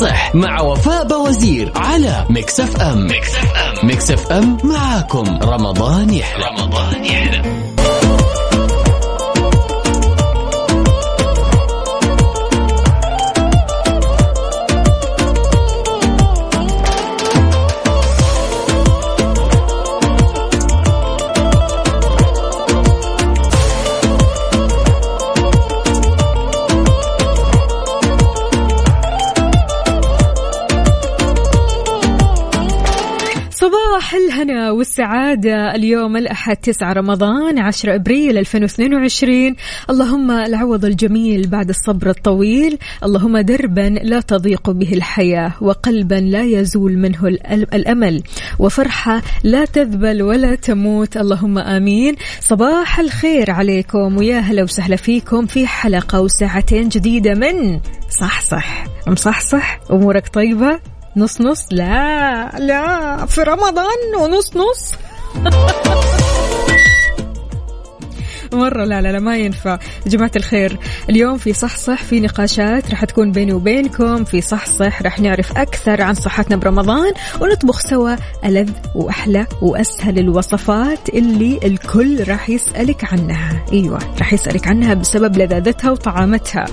صح مع وفاء بوزير على Mix FM Mix FM Mix FM معاكم. رمضان يحلى. رمضان يحلى. صباح الهنا والسعادة. اليوم الأحد 9 رمضان 10 أبريل 2022 اللهم العوض الجميل بعد الصبر الطويل. اللهم دربا لا تضيق به الحياة وقلبا لا يزول منه الأمل. وفرحة لا تذبل ولا تموت. اللهم آمين. صباح الخير عليكم ويا هلا وسهلا فيكم في حلقة وساعتين جديدة من صح صح مصحصح؟ أمورك طيبة؟ نص نص. لا لا في رمضان ونص نص. مرة لا لا لا ما ينفع. يا جماعة الخير اليوم في صح صح في نقاشات راح تكون بيني وبينكم. في صح صح راح نعرف أكثر عن صحتنا برمضان ونطبخ سوا ألذ وأحلى وأسهل الوصفات اللي الكل راح يسألك عنها. أيوة راح يسألك عنها بسبب لذاذتها وطعامتها.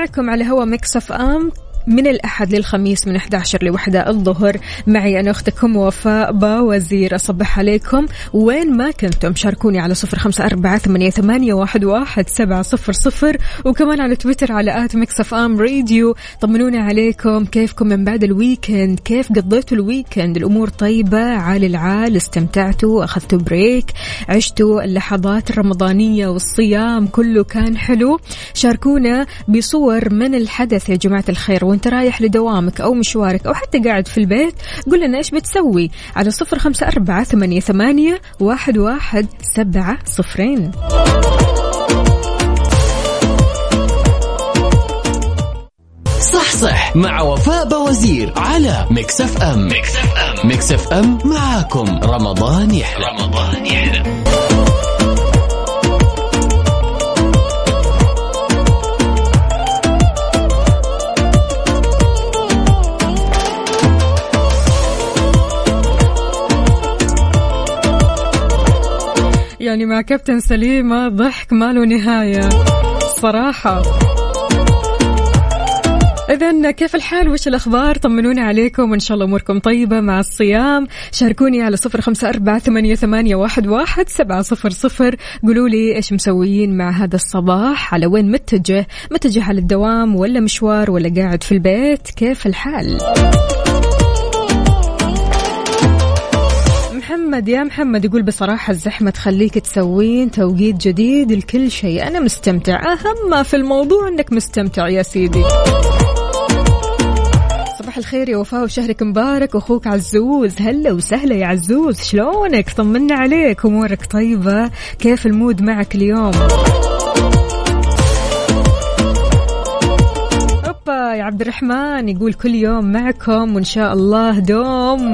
معكم على هوا Mix FM. من الأحد للخميس من 11 لوحدة الظهر. معي أنا أختكم وفاء باوزير أصبح عليكم. وين ما كنتم شاركوني على صفر خمسة أربعة ثمانية واحد واحد سبعة صفر صفر. وكمان على تويتر على at Mix FM Radio. طمنونا عليكم. كيفكم من بعد ال weekend؟ كيف قضيتوا ال weekend؟ الأمور طيبة؟ عال العال؟ استمتعتوا؟ أخذتوا break؟ عشتوا اللحظات الرمضانية والصيام؟ كله كان حلو. شاركونا بصور من الحدث. يا جماعة الخير رايح لدوامك أو مشوارك أو حتى قاعد في البيت قل لنا إيش بتسوي؟ على صفر خمسة أربعة ثمانية, ثمانية واحد, واحد سبعة صفرين. صح صح مع وفاء بوزير على Mix FM. Mix FM. Mix FM معاكم. رمضان يحلى. رمضان يحلى. يعني مع كابتن سليمة ضحك ما له نهاية. صراحة. إذا كيف الحال؟ وش الأخبار؟ طمنونا عليكم وإن شاء الله أموركم طيبة مع الصيام. شاركوني على صفر خمسة أربعة ثمانية, ثمانية واحد, واحد سبعة صفر صفر. قولوا لي إيش مسويين مع هذا الصباح؟ على وين متجه؟ متجه على الدوام ولا مشوار ولا قاعد في البيت؟ كيف الحال؟ محمد يا محمد يقول بصراحة الزحمة تخليك تسوين توقيت جديد لكل شيء. أنا مستمتع. أهم ما في الموضوع أنك مستمتع يا سيدي. صباح الخير يا وفاء وشهرك مبارك أخوك عزوز. هلا وسهلا يا عزوز. شلونك؟ طمنا عليك. أمورك طيبة؟ كيف المود معك اليوم؟ أوبا يا عبد الرحمن يقول كل يوم معكم وإن شاء الله دوم.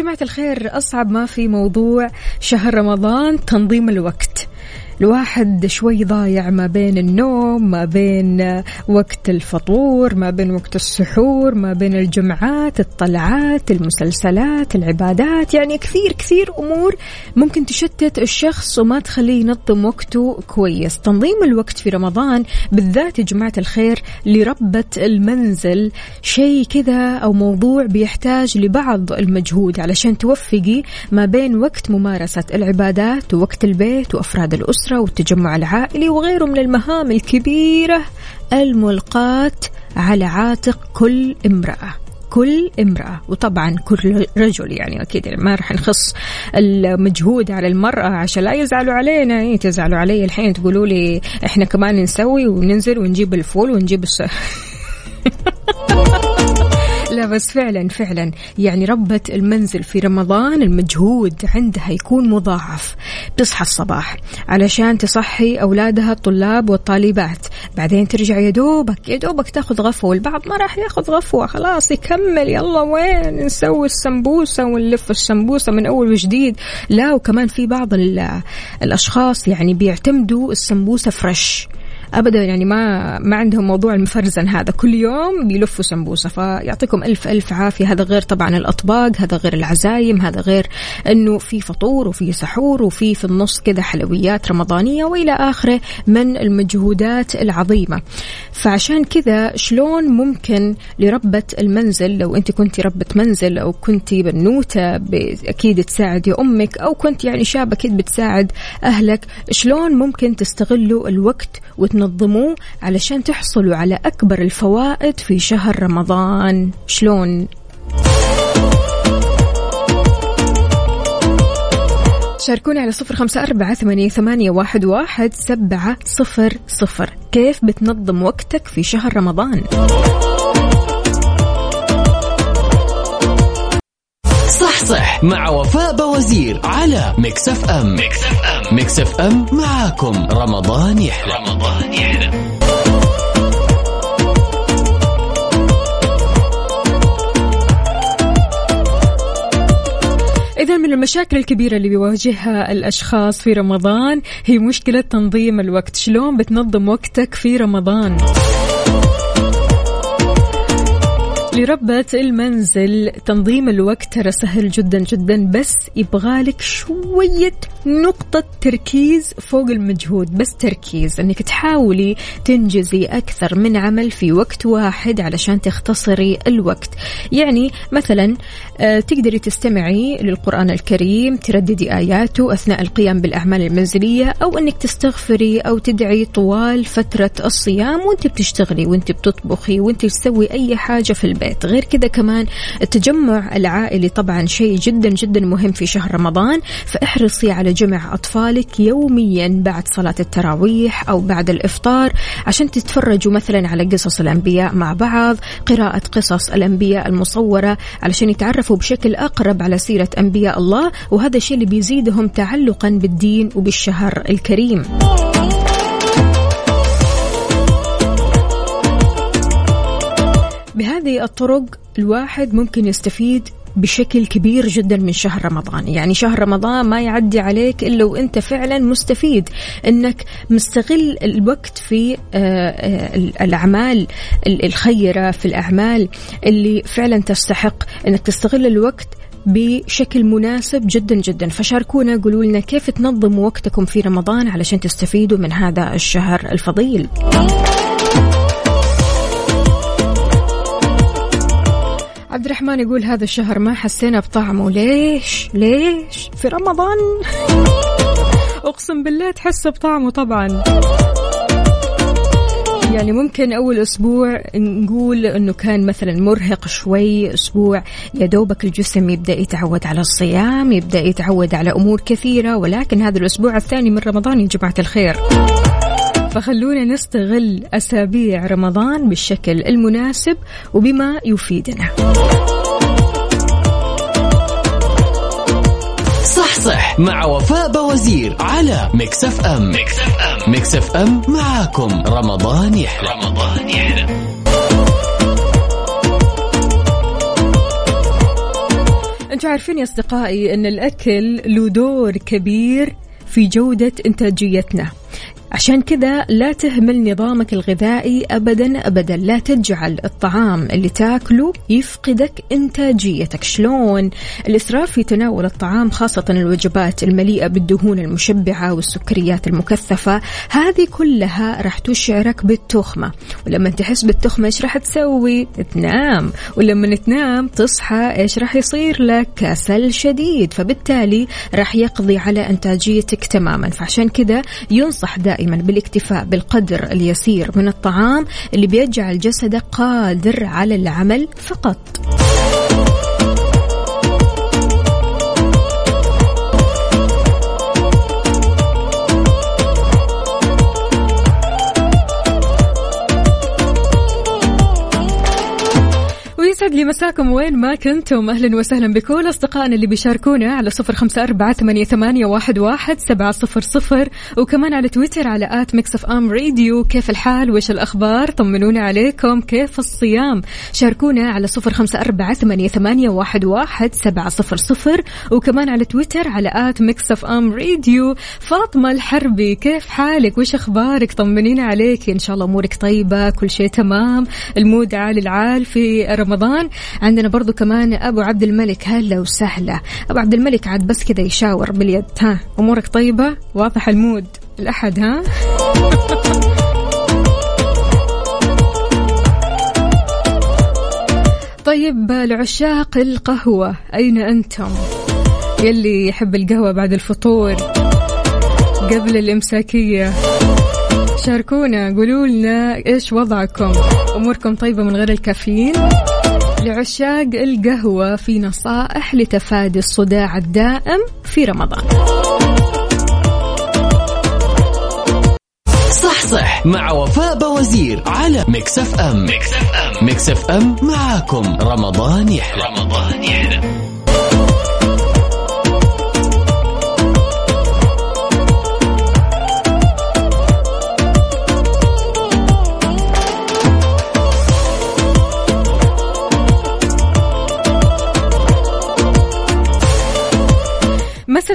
يا جماعة الخير أصعب ما في موضوع شهر رمضان تنظيم الوقت. الواحد شوي ضايع ما بين النوم ما بين وقت الفطور ما بين وقت السحور ما بين الجمعات الطلعات المسلسلات العبادات. يعني كثير كثير أمور ممكن تشتت الشخص وما تخليه ينظم وقته كويس. تنظيم الوقت في رمضان بالذات يا جماعة الخير لربة المنزل شيء كذا أو موضوع بيحتاج لبعض المجهود علشان توفقي ما بين وقت ممارسة العبادات ووقت البيت وأفراد الأسرة. الأسرة والتجمع العائلي وغيره من المهام الكبيرة الملقاة على عاتق كل امرأة كل امرأة. وطبعا كل رجل يعني أكيد ما راح نخص المجهود على المرأة عشان لا يزعلوا علينا. إيه تزعلوا علي الحين تقولوا لي إحنا كمان نسوي وننزل ونجيب الفول ونجيب الس... لا بس فعلا فعلا. يعني ربة المنزل في رمضان المجهود عندها يكون مضاعف تصحى الصباح علشان تصحي أولادها الطلاب والطالبات. بعدين ترجع يا دوبك يا دوبك تاخذ غفوة والبعض ما راح ياخذ غفوة خلاص يكمل يلا وين؟ نسوي السمبوسة ونلف السمبوسة من أول وجديد. لا وكمان في بعض الأشخاص يعني بيعتمدوا السمبوسة فريش ابدا يعني ما ما عندهم موضوع المفرزن هذا. كل يوم بيلفوا سمبوسة فيعطيكم الف ألف عافية. هذا غير طبعا الأطباق هذا غير العزايم هذا غير إنه في فطور وفي سحور وفي في النص كذا حلويات رمضانية وإلى آخره من المجهودات العظيمة. فعشان كذا شلون ممكن لربة المنزل لو أنت كنت ربة منزل أو كنت بنوتة أكيد تساعدي أمك أو كنت يعني شابة أكيد بتساعد أهلك شلون ممكن تستغلوا الوقت وتن تنظموه علشان تحصلوا على أكبر الفوائد في شهر رمضان شلون؟ شاركونا على صفر خمسة أربعة ثمانية, واحد, واحد سبعة صفر صفر كيف بتنظم وقتك في شهر رمضان؟ صح صح مع وفاء بوزير على Mix FM. Mix FM Mix FM معاكم. رمضان يحلى. رمضان يحلى. إذا من المشاكل الكبيرة اللي بيواجهها الأشخاص في رمضان هي مشكلة تنظيم الوقت، شلون بتنظم وقتك في رمضان؟ لربة المنزل تنظيم الوقت ترى سهل جدا جدا بس يبغالك شوية نقطة تركيز فوق المجهود بس تركيز إنك تحاولي تنجزي أكثر من عمل في وقت واحد علشان تختصري الوقت. يعني مثلا آه، تقدري تستمعي للقرآن الكريم ترددي آياته أثناء القيام بالأعمال المنزلية أو أنك تستغفري أو تدعي طوال فترة الصيام وأنت بتشتغلي وأنت بتطبخي وأنت تسوي أي حاجة في البيت. البيت. غير كذا كمان التجمع العائلي طبعا شيء جدا جدا مهم في شهر رمضان. فاحرصي على جمع أطفالك يوميا بعد صلاة التراويح أو بعد الإفطار عشان تتفرجوا مثلا على قصص الأنبياء مع بعض قراءة قصص الأنبياء المصورة علشان يتعرفوا بشكل أقرب على سيرة أنبياء الله. وهذا الشيء اللي بيزيدهم تعلقا بالدين وبالشهر الكريم. بهذه الطرق الواحد ممكن يستفيد بشكل كبير جدا من شهر رمضان. يعني شهر رمضان ما يعدي عليك إلا وإنت فعلا مستفيد أنك مستغل الوقت في آه، آه، الأعمال الخيرة في الأعمال اللي فعلا تستحق أنك تستغل الوقت بشكل مناسب جدا جدا. فشاركونا قولوا لنا كيف تنظموا وقتكم في رمضان علشان تستفيدوا من هذا الشهر الفضيل. عبد الرحمن يقول هذا الشهر ما حسينا بطعمه ليش ليش؟ في رمضان. أقسم بالله تحس بطعمه طبعا. يعني ممكن أول أسبوع نقول أنه كان مثلا مرهق شوي أسبوع يا دوبك الجسم يبدأ يتعود على الصيام يبدأ يتعود على أمور كثيرة ولكن هذا الأسبوع الثاني من رمضان يا جماعة الخير. فخلونا نستغل أسابيع رمضان بالشكل المناسب وبما يفيدنا. صح صح. مع وفاء بوزير على Mix FM Mix FM Mix FM معاكم. رمضان يحلى. رمضان يحلى. أنتم عارفين يا أصدقائي إن الأكل له دور كبير في جودة إنتاجيتنا. عشان كذا لا تهمل نظامك الغذائي ابدا ابدا. لا تجعل الطعام اللي تاكله يفقدك إنتاجيتك. شلون؟ الإسراف في تناول الطعام خاصة الوجبات المليئة بالدهون المشبعة والسكريات المكثفة هذه كلها راح تشعرك بالتخمة. ولما تحس بالتخمة إيش راح تسوي؟ تنام. ولما تنام تصحى إيش راح يصير لك؟ كسل شديد. فبالتالي راح يقضي على إنتاجيتك تماما. فعشان كذا ينصح دائما دائما بالاكتفاء بالقدر اليسير من الطعام اللي بيجعل جسدك قادر على العمل فقط. لي مساكم وين ما كنتم. أهلا وسهلا بكل أصدقائنا اللي بيشاركونا على صفر خمسة أربعة ثمانية واحد سبعة صفر صفر. وكمان على تويتر على at Mix FM Radio. كيف الحال؟ وش الأخبار؟ طمنونا عليكم. كيف الصيام؟ شاركونا على صفر خمسة أربعة ثمانية واحد سبعة صفر صفر. وكمان على تويتر على at Mix FM Radio. فاطمة الحربي كيف حالك؟ وش أخبارك؟ طمنينا عليك. إن شاء الله أمورك طيبة كل شيء تمام. ال mood عالي العال في رمضان. عندنا برضو كمان أبو عبد الملك هلا وسهلا. أبو عبد الملك عاد بس كذا يشاور باليد. ها أمورك طيبة؟ واضح ال mood. الأحد ها؟ طيب لعشاق القهوة أين أنتم؟ يلي يحب القهوة بعد الفطور قبل الإمساكية. شاركونا قولوا لنا إيش وضعكم؟ أموركم طيبة من غير الكافيين؟ لعشاق القهوة في نصائح لتفادي الصداع الدائم في رمضان. صح صح مع وفاء بوزير على Mix FM. Mix FM. Mix FM معاكم. رمضان يحلى. رمضان يحلى.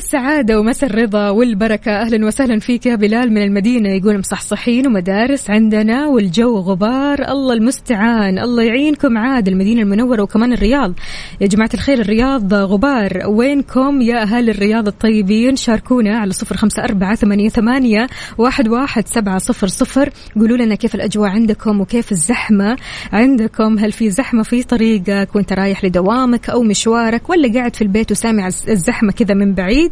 السعادة ومسا الرضا والبركة. أهلا وسهلا فيك يا بلال من المدينة. يقول مصحصحين ومدارس عندنا والجو غبار. الله المستعان. الله يعينكم عاد المدينة المنورة وكمان الرياض. يا جماعة الخير الرياض غبار. وينكم يا أهل الرياض الطيبين؟ شاركونا على صفر خمسة أربعة ثمانية, ثمانية واحد, واحد سبعة صفر صفر. قولوا لنا كيف الأجواء عندكم وكيف الزحمة عندكم؟ هل في زحمة في طريقك وانت رايح لدوامك أو مشوارك؟ ولا قاعد في البيت وسامع الزحمة كذا من بعيد؟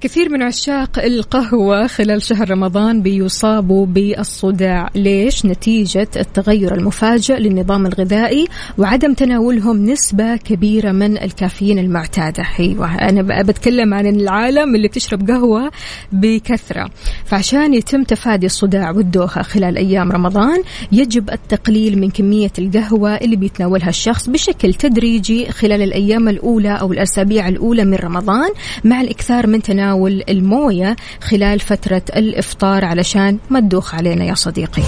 كثير من عشاق القهوة خلال شهر رمضان بيصابوا بالصداع. ليش؟ نتيجة التغير المفاجئ للنظام الغذائي وعدم تناولهم نسبة كبيرة من الكافيين المعتادة. أيوة أنا بتكلم عن العالم اللي تشرب قهوة بكثرة. فعشان يتم تفادي الصداع والدوخة خلال أيام رمضان يجب التقليل من كمية القهوة اللي بيتناولها الشخص بشكل تدريجي خلال الأيام الأولى أو الأسابيع الأولى من رمضان مع الإكثار من تناول تناول الموية خلال فترة الإفطار علشان ما تدوخ علينا يا صديقي.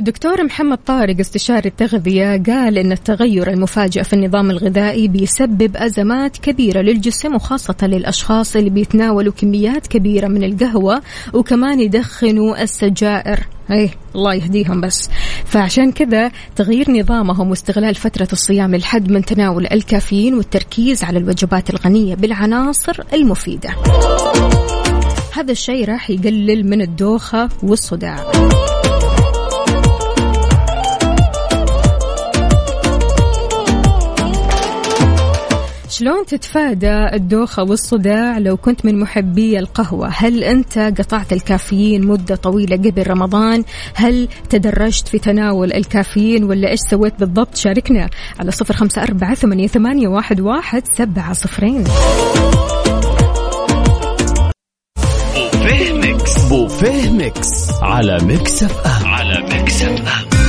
الدكتور محمد طارق استشاري التغذية قال إن التغير المفاجئ في النظام الغذائي بيسبب أزمات كبيرة للجسم وخاصة للأشخاص اللي بيتناولوا كميات كبيرة من القهوة وكمان يدخنوا السجائر. اي الله يهديهم بس. فعشان كذا تغيير نظامهم واستغلال فترة الصيام للحد من تناول الكافيين والتركيز على الوجبات الغنية بالعناصر المفيدة. هذا الشيء راح يقلل من الدوخة والصداع. شلون تتفادى الدوخة والصداع لو كنت من محبي القهوة؟ هل أنت قطعت الكافيين مدة طويلة قبل رمضان؟ هل تدرجت في تناول الكافيين ولا إيش سويت بالضبط؟ شاركنا على صفر خمسة أربعة ثمانية, واحد, واحد سبعة صفرين. بوفيه Mix. بوفيه Mix. على Mix FM. على Mix FM.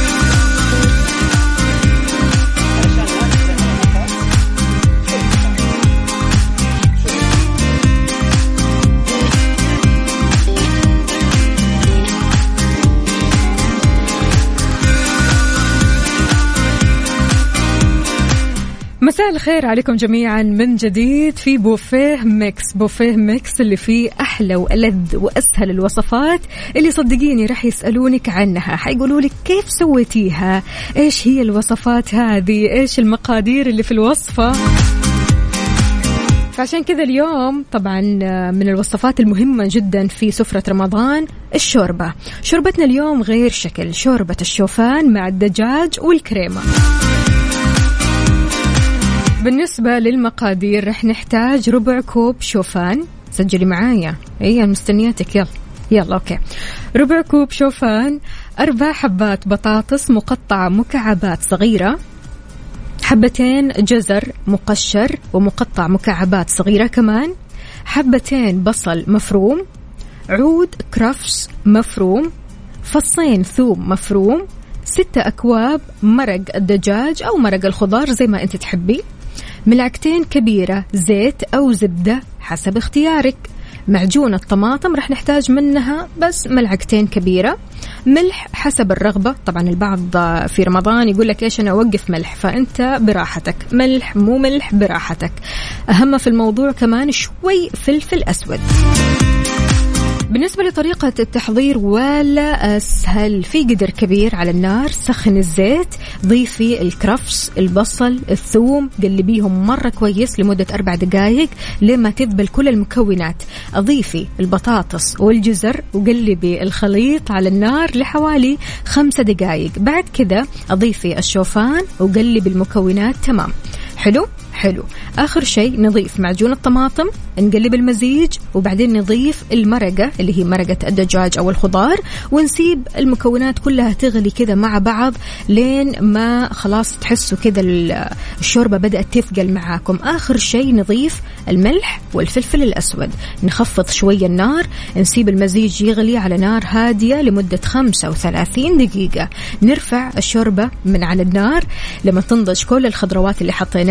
مساء الخير عليكم جميعا من جديد في بوفيه Mix. بوفيه Mix اللي فيه أحلى وألذ وأسهل الوصفات اللي صدقيني راح يسألونك عنها. حيقولوا لك كيف سويتيها؟ إيش هي الوصفات هذه؟ إيش المقادير اللي في الوصفة؟ فعشان كذا اليوم طبعا من الوصفات المهمة جدا في سفرة رمضان الشوربة. شوربتنا اليوم غير شكل. شوربة الشوفان مع الدجاج والكريمة. بالنسبة للمقادير رح نحتاج ربع كوب شوفان. سجلي معايا. اي مستنياتك. يلا. يلا okay. ربع كوب شوفان أربع حبات بطاطس مقطعة مكعبات صغيرة حبتين جزر مقشر ومقطع مكعبات صغيرة كمان حبتين بصل مفروم عود كرفس مفروم فصين ثوم مفروم ستة أكواب مرق الدجاج أو مرق الخضار زي ما أنت تحبي. ملعقتين كبيرة زيت أو زبدة حسب اختيارك. معجون الطماطم رح نحتاج منها بس ملعقتين كبيرة. ملح حسب الرغبة. طبعا البعض في رمضان يقول لك إيش أنا أوقف ملح فأنت براحتك. ملح مو ملح براحتك. أهم في الموضوع كمان شوي فلفل أسود. بالنسبة لطريقة التحضير ولا أسهل؟ في قدر كبير على النار سخن الزيت ضيفي الكرفس البصل الثوم قلبيهم مرة كويس لمدة أربع دقائق لما تذبل كل المكونات. أضيفي البطاطس والجزر وقلبي الخليط على النار لحوالي خمسة دقائق بعد كذا أضيفي الشوفان وقلبي المكونات تمام. حلو؟ حلو. آخر شيء نضيف معجون الطماطم نقلب المزيج وبعدين نضيف المرقة اللي هي مرقة الدجاج أو الخضار ونسيب المكونات كلها تغلي كذا مع بعض لين ما خلاص تحسوا كذا الشوربة بدأت تثقل معاكم. آخر شيء نضيف الملح والفلفل الأسود. نخفض شوية النار نسيب المزيج يغلي على نار هادية لمدة 35 دقيقة. نرفع الشوربة من على النار. لما تنضج كل الخضروات اللي حطيناها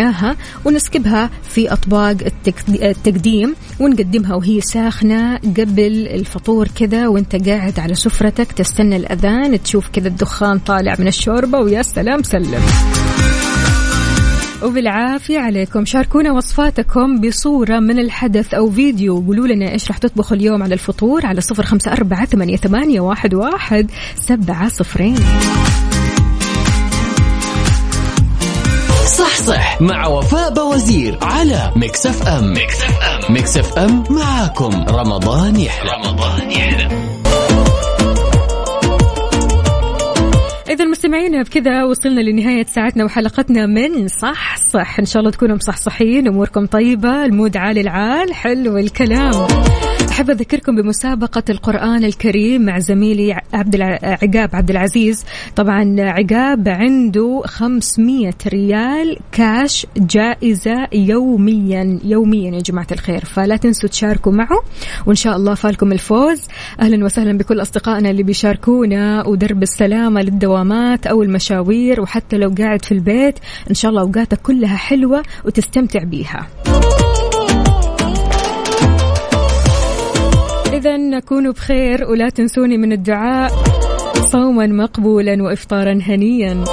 ونسكبها في أطباق التقديم ونقدمها وهي ساخنة قبل الفطور كذا وانت قاعد على سفرتك تستنى الأذان تشوف كذا الدخان طالع من الشوربة ويا سلام سلم. وبالعافية عليكم. شاركونا وصفاتكم بصورة من الحدث أو فيديو. قولوا لنا إيش راح تطبخوا اليوم على الفطور على صفر خمسة أربعة ثمانية واحد واحد سبعة صفرين. صح مع وفاء بوزير على Mix FM Mix FM Mix FM معاكم. رمضان يحلى. رمضان يحلى. إذا المستمعين بكذا وصلنا لنهاية ساعتنا وحلقتنا من صح صح. إن شاء الله تكونوا مصحصحين أموركم طيبة ال mood عالي العال حلو الكلام. أحب أذكركم بمسابقة القرآن الكريم مع زميلي عبد عقاب عبد العزيز. طبعا عقاب عنده 500 ريال كاش جائزة يوميا يوميا يا جماعة الخير. فلا تنسوا تشاركوا معه. وإن شاء الله فالكم الفوز. أهلا وسهلا بكل أصدقائنا اللي بيشاركونا. ودرب السلامة للدوامات أو المشاوير. وحتى لو قاعد في البيت إن شاء الله أوقاتك كلها حلوة وتستمتع بيها. إذا كونوا بخير ولا تنسوني من الدعاء. صوما مقبولا وإفطارا هنيا.